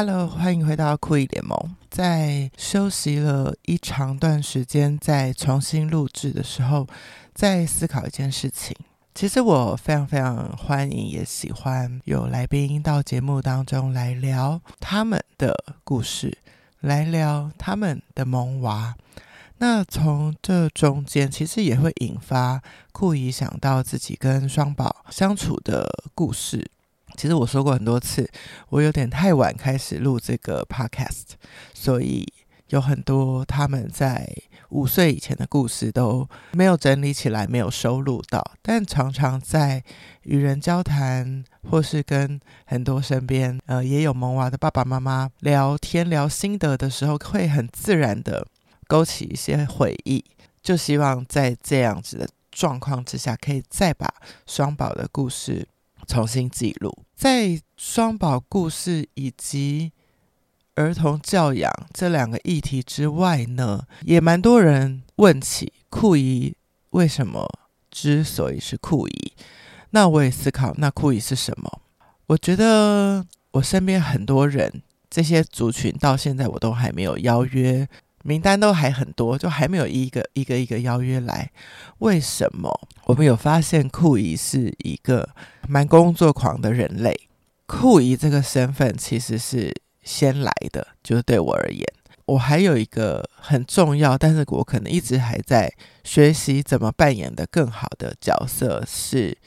Hello，欢迎回到酷姨联盟。在休息了一长段时间，在重新录制的时候，在思考一件事情。其实我非常非常欢迎，也喜欢有来宾到节目当中来聊他们的故事，来聊他们的萌娃。那从这中间，其实也会引发酷姨想到自己跟双宝相处的故事。其实我说过很多次，我有点太晚开始录这个 podcast，所以有很多他们在五岁以前的故事都没有整理起来，没有收录到。但常常在与人交谈，或是跟很多身边呃也有萌娃的爸爸妈妈聊天聊心得的时候，会很自然的勾起一些回忆。就希望在这样子的状况之下，可以再把双宝的故事。重新记录，在双宝故事以及儿童教养这两个议题之外呢，也蛮多人问起酷姨为什么之所以是酷姨。那我也思考，那酷姨是什么？我觉得我身边很多人，这些族群到现在我都还没有邀约。名单都还很多，就还没有一个一个一个邀约来。为什么？我们有发现酷姨是一个蛮工作狂的人类。酷姨这个身份其实是先来的，就是对我而言，我还有一个很重要，但是我可能一直还在学习怎么扮演的更好的角色是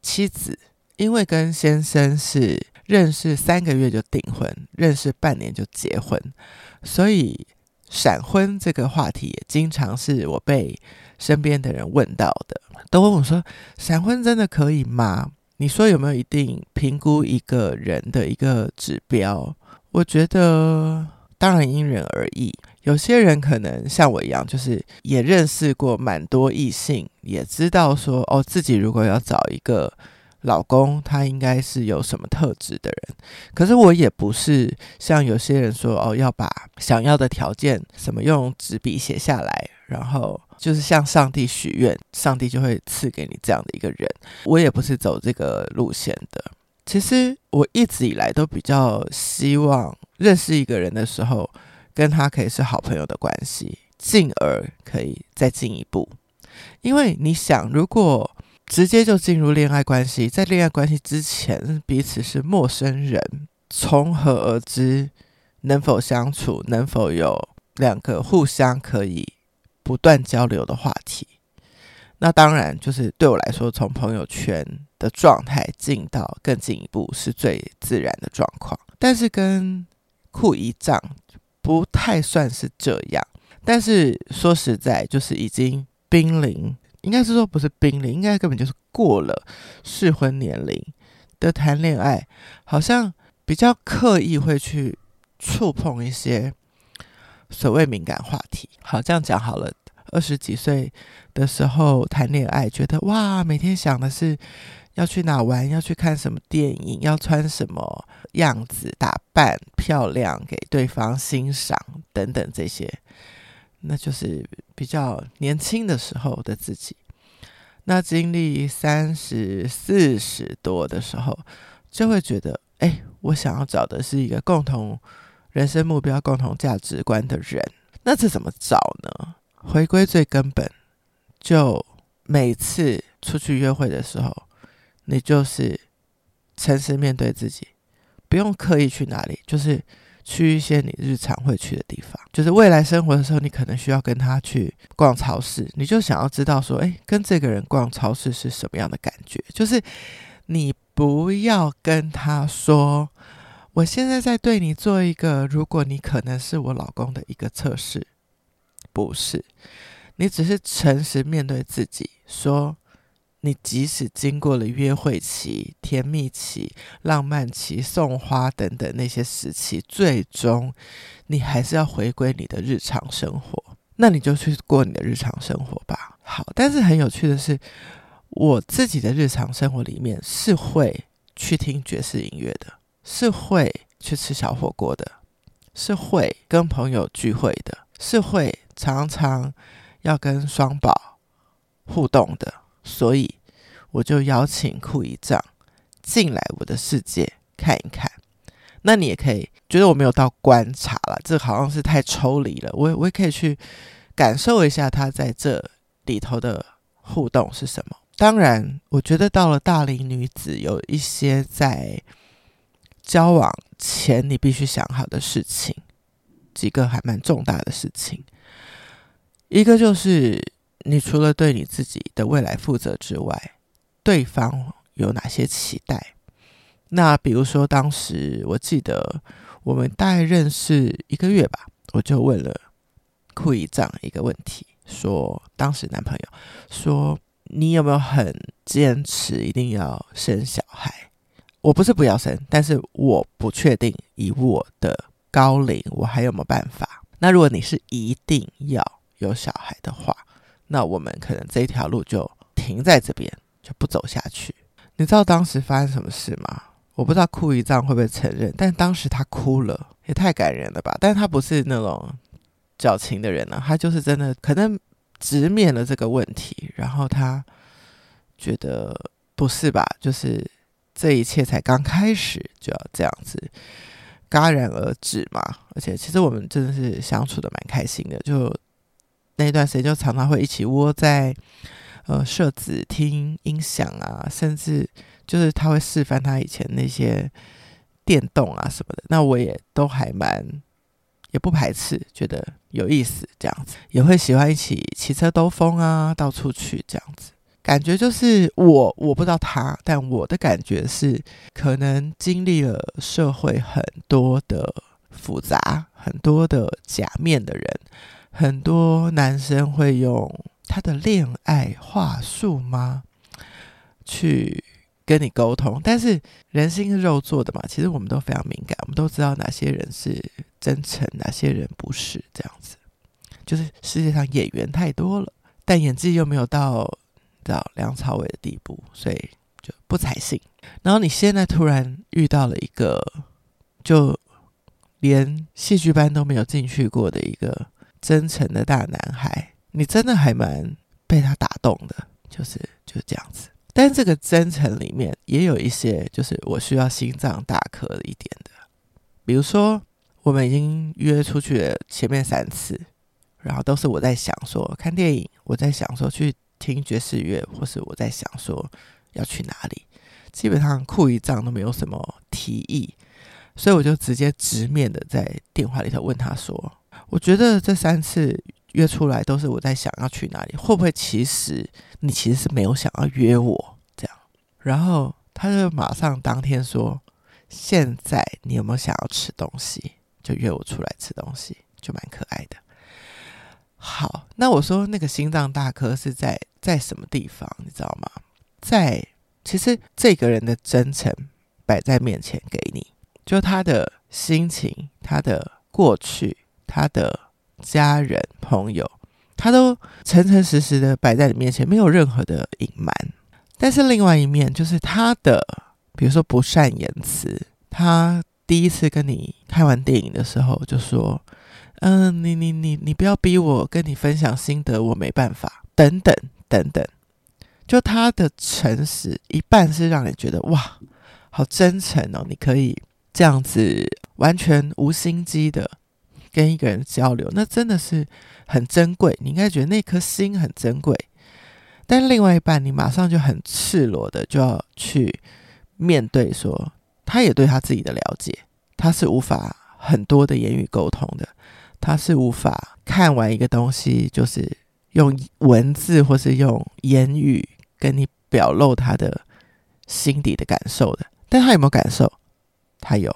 妻子。因为跟先生是认识三个月就订婚，认识半年就结婚，所以。闪婚这个话题也经常是我被身边的人问到的，都问我说：“闪婚真的可以吗？”你说有没有一定评估一个人的一个指标？我觉得当然因人而异。有些人可能像我一样，就是也认识过蛮多异性，也知道说哦，自己如果要找一个。老公他应该是有什么特质的人，可是我也不是像有些人说哦，要把想要的条件什么用纸笔写下来，然后就是向上帝许愿，上帝就会赐给你这样的一个人。我也不是走这个路线的。其实我一直以来都比较希望认识一个人的时候，跟他可以是好朋友的关系，进而可以再进一步。因为你想，如果直接就进入恋爱关系，在恋爱关系之前，彼此是陌生人，从何而知能否相处，能否有两个互相可以不断交流的话题？那当然，就是对我来说，从朋友圈的状态进到更进一步是最自然的状况。但是跟酷一丈不太算是这样，但是说实在，就是已经濒临。应该是说不是濒临，应该根本就是过了适婚年龄的谈恋爱，好像比较刻意会去触碰一些所谓敏感话题。好，这样讲好了。二十几岁的时候谈恋爱，觉得哇，每天想的是要去哪玩，要去看什么电影，要穿什么样子打扮漂亮给对方欣赏等等这些。那就是比较年轻的时候的自己。那经历三十四十多的时候，就会觉得，哎，我想要找的是一个共同人生目标、共同价值观的人。那这怎么找呢？回归最根本，就每次出去约会的时候，你就是诚实面对自己，不用刻意去哪里，就是。去一些你日常会去的地方，就是未来生活的时候，你可能需要跟他去逛超市，你就想要知道说，诶，跟这个人逛超市是什么样的感觉？就是你不要跟他说，我现在在对你做一个，如果你可能是我老公的一个测试，不是，你只是诚实面对自己说。你即使经过了约会期、甜蜜期、浪漫期、送花等等那些时期，最终你还是要回归你的日常生活。那你就去过你的日常生活吧。好，但是很有趣的是，我自己的日常生活里面是会去听爵士音乐的，是会去吃小火锅的，是会跟朋友聚会的，是会常常要跟双宝互动的。所以，我就邀请酷姨丈进来我的世界看一看。那你也可以觉得我没有到观察了，这好像是太抽离了。我我也可以去感受一下他在这里头的互动是什么。当然，我觉得到了大龄女子，有一些在交往前你必须想好的事情，几个还蛮重大的事情。一个就是，你除了对你自己的未来负责之外，对方有哪些期待？那比如说，当时我记得我们大概认识一个月吧，我就问了库伊这样一个问题，说当时男朋友说，你有没有很坚持一定要生小孩？我不是不要生，但是我不确定以我的高龄，我还有没有办法？那如果你是一定要有小孩的话，那我们可能这条路就停在这边，就不走下去。你知道当时发生什么事吗？我不知道库一藏会不会承认，但当时他哭了，也太感人了吧！但是他不是那种矫情的人呢、他就是真的可能直面了这个问题，然后他觉得不是吧？就是这一切才刚开始就要这样子戛然而止嘛！而且其实我们真的是相处的蛮开心的，就那段时间就常常会一起窝在呃设置听音响啊，甚至。就是他会示范他以前那些电动啊什么的，那我也都还蛮也不排斥，觉得有意思这样子，也会喜欢一起骑车兜风啊，到处去这样子，感觉就是我我不知道他，但我的感觉是，可能经历了社会很多的复杂，很多的假面的人，很多男生会用他的恋爱话术吗？去。跟你沟通，但是人心是肉做的嘛，其实我们都非常敏感，我们都知道哪些人是真诚，哪些人不是这样子。就是世界上演员太多了，但演技又没有到到梁朝伟的地步，所以就不采信。然后你现在突然遇到了一个，就连戏剧班都没有进去过的一个真诚的大男孩，你真的还蛮被他打动的，就是就是这样子。但这个真诚里面也有一些，就是我需要心脏大颗一点的。比如说，我们已经约出去了前面三次，然后都是我在想说看电影，我在想说去听爵士乐，或是我在想说要去哪里。基本上库一藏都没有什么提议，所以我就直接直面的在电话里头问他说：“我觉得这三次。”约出来都是我在想要去哪里，会不会其实你其实是没有想要约我这样？然后他就马上当天说：“现在你有没有想要吃东西？就约我出来吃东西，就蛮可爱的。”好，那我说那个心脏大科是在在什么地方？你知道吗？在其实这个人的真诚摆在面前给你，就他的心情、他的过去、他的。家人、朋友，他都诚诚实实的摆在你面前，没有任何的隐瞒。但是另外一面，就是他的，比如说不善言辞。他第一次跟你看完电影的时候，就说：“嗯，你你你你不要逼我跟你分享心得，我没办法。”等等等等。就他的诚实，一半是让你觉得哇，好真诚哦，你可以这样子完全无心机的。跟一个人交流，那真的是很珍贵。你应该觉得那颗心很珍贵，但另外一半，你马上就很赤裸的就要去面对说，他也对他自己的了解，他是无法很多的言语沟通的，他是无法看完一个东西就是用文字或是用言语跟你表露他的心底的感受的。但他有没有感受？他有。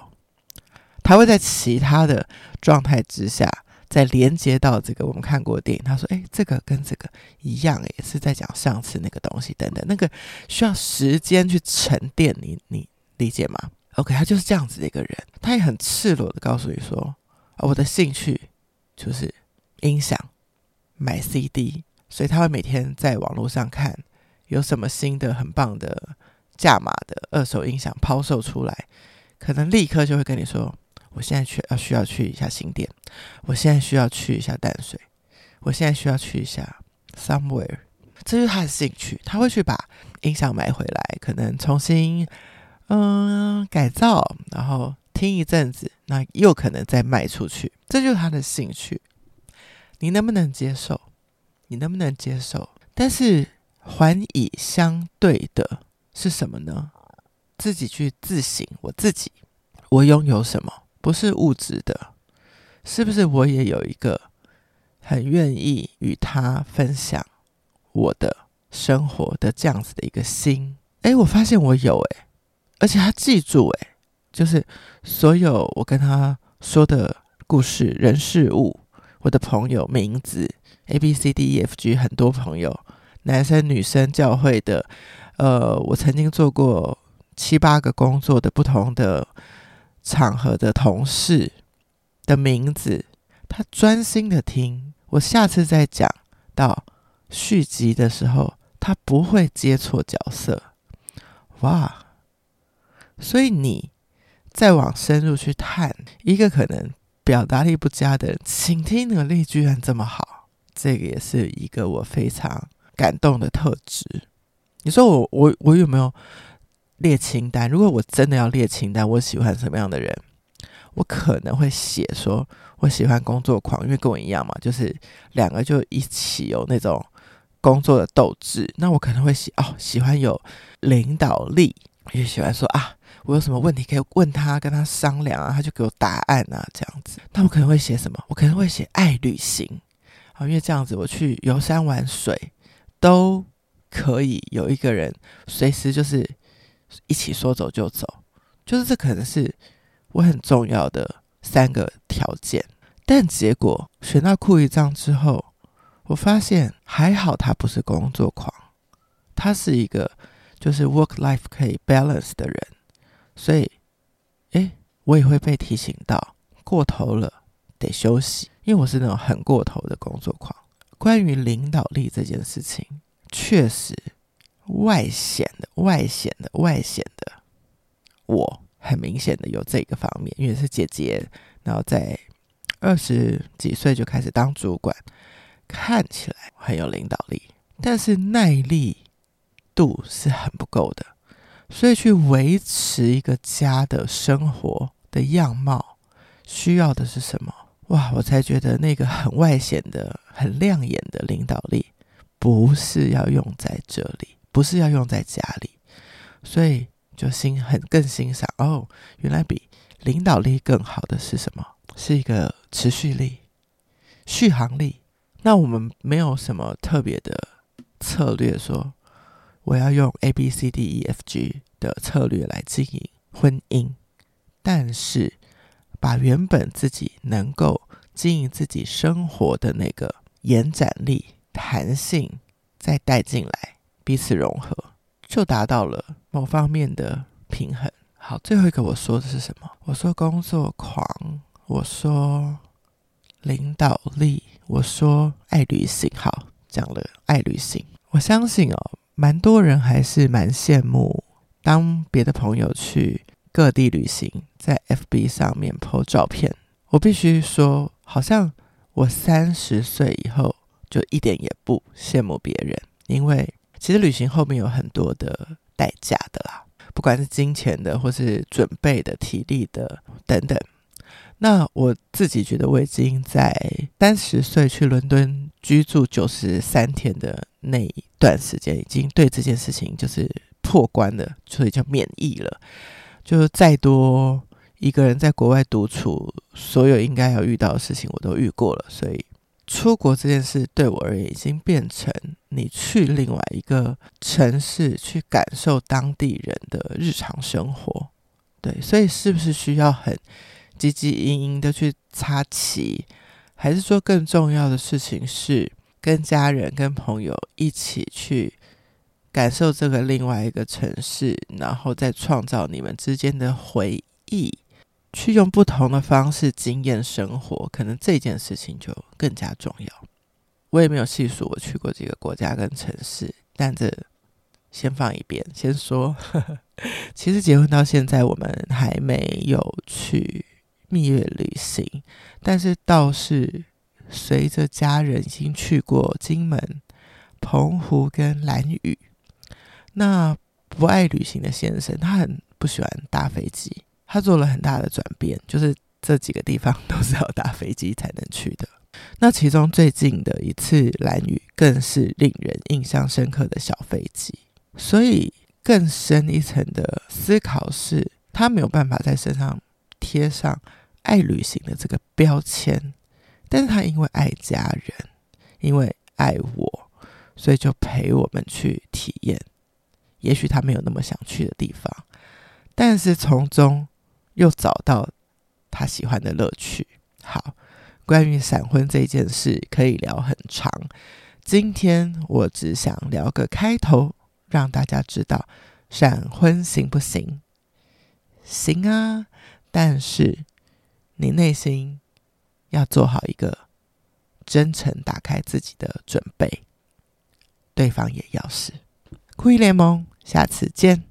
他会在其他的状态之下，再连接到这个我们看过的电影。他说：“哎，这个跟这个一样，也是在讲上次那个东西等等。那个需要时间去沉淀，你你理解吗？OK，他就是这样子的一个人。他也很赤裸的告诉你说：哦，我的兴趣就是音响，买 CD，所以他会每天在网络上看有什么新的很棒的价码的二手音响抛售出来，可能立刻就会跟你说。”我现在去要需要去一下新店，我现在需要去一下淡水，我现在需要去一下 somewhere，这就是他的兴趣。他会去把音响买回来，可能重新嗯改造，然后听一阵子，那又可能再卖出去，这就是他的兴趣。你能不能接受？你能不能接受？但是还以相对的是什么呢？自己去自省，我自己，我拥有什么？不是物质的，是不是我也有一个很愿意与他分享我的生活的这样子的一个心？诶，我发现我有诶，而且他记住诶，就是所有我跟他说的故事、人、事物，我的朋友名字 A B C D E F G，很多朋友，男生女生，教会的，呃，我曾经做过。七八个工作的不同的场合的同事的名字，他专心的听。我下次再讲到续集的时候，他不会接错角色。哇！所以你再往深入去探，一个可能表达力不佳的人，倾听能力居然这么好，这个也是一个我非常感动的特质。你说我我我有没有？列清单，如果我真的要列清单，我喜欢什么样的人？我可能会写说，我喜欢工作狂，因为跟我一样嘛，就是两个就一起有那种工作的斗志。那我可能会写哦，喜欢有领导力，也喜欢说啊，我有什么问题可以问他，跟他商量啊，他就给我答案啊，这样子。那我可能会写什么？我可能会写爱旅行啊，因为这样子我去游山玩水都可以有一个人随时就是。一起说走就走，就是这可能是我很重要的三个条件。但结果选到库一章之后，我发现还好他不是工作狂，他是一个就是 work life 可以 balance 的人。所以，诶，我也会被提醒到过头了得休息，因为我是那种很过头的工作狂。关于领导力这件事情，确实。外显的、外显的、外显的，我很明显的有这个方面，因为是姐姐，然后在二十几岁就开始当主管，看起来很有领导力，但是耐力度是很不够的，所以去维持一个家的生活的样貌，需要的是什么？哇！我才觉得那个很外显的、很亮眼的领导力，不是要用在这里。不是要用在家里，所以就欣很更欣赏哦。原来比领导力更好的是什么？是一个持续力、续航力。那我们没有什么特别的策略，说我要用 A B C D E F G 的策略来经营婚姻，但是把原本自己能够经营自己生活的那个延展力、弹性再带进来。彼此融合，就达到了某方面的平衡。好，最后一个我说的是什么？我说工作狂，我说领导力，我说爱旅行。好，讲了爱旅行。我相信哦，蛮多人还是蛮羡慕，当别的朋友去各地旅行，在 FB 上面 po 照片。我必须说，好像我三十岁以后就一点也不羡慕别人，因为。其实旅行后面有很多的代价的啦，不管是金钱的，或是准备的、体力的等等。那我自己觉得，我已经在三十岁去伦敦居住九十三天的那一段时间，已经对这件事情就是破关了，所以就免疫了。就再多一个人在国外独处，所有应该要遇到的事情我都遇过了，所以。出国这件事对我而言，已经变成你去另外一个城市去感受当地人的日常生活，对，所以是不是需要很汲汲营营的去插旗，还是说更重要的事情是跟家人、跟朋友一起去感受这个另外一个城市，然后再创造你们之间的回忆？去用不同的方式经验生活，可能这件事情就更加重要。我也没有细数我去过几个国家跟城市，但这先放一边，先说。其实结婚到现在，我们还没有去蜜月旅行，但是倒是随着家人已经去过金门、澎湖跟兰屿。那不爱旅行的先生，他很不喜欢搭飞机。他做了很大的转变，就是这几个地方都是要搭飞机才能去的。那其中最近的一次蓝雨，更是令人印象深刻的小飞机。所以更深一层的思考是，他没有办法在身上贴上爱旅行的这个标签，但是他因为爱家人，因为爱我，所以就陪我们去体验。也许他没有那么想去的地方，但是从中又找到他喜欢的乐趣。好。关于闪婚这件事，可以聊很长。今天我只想聊个开头，让大家知道闪婚行不行？行啊，但是你内心要做好一个真诚打开自己的准备，对方也要是。酷艺联盟，下次见。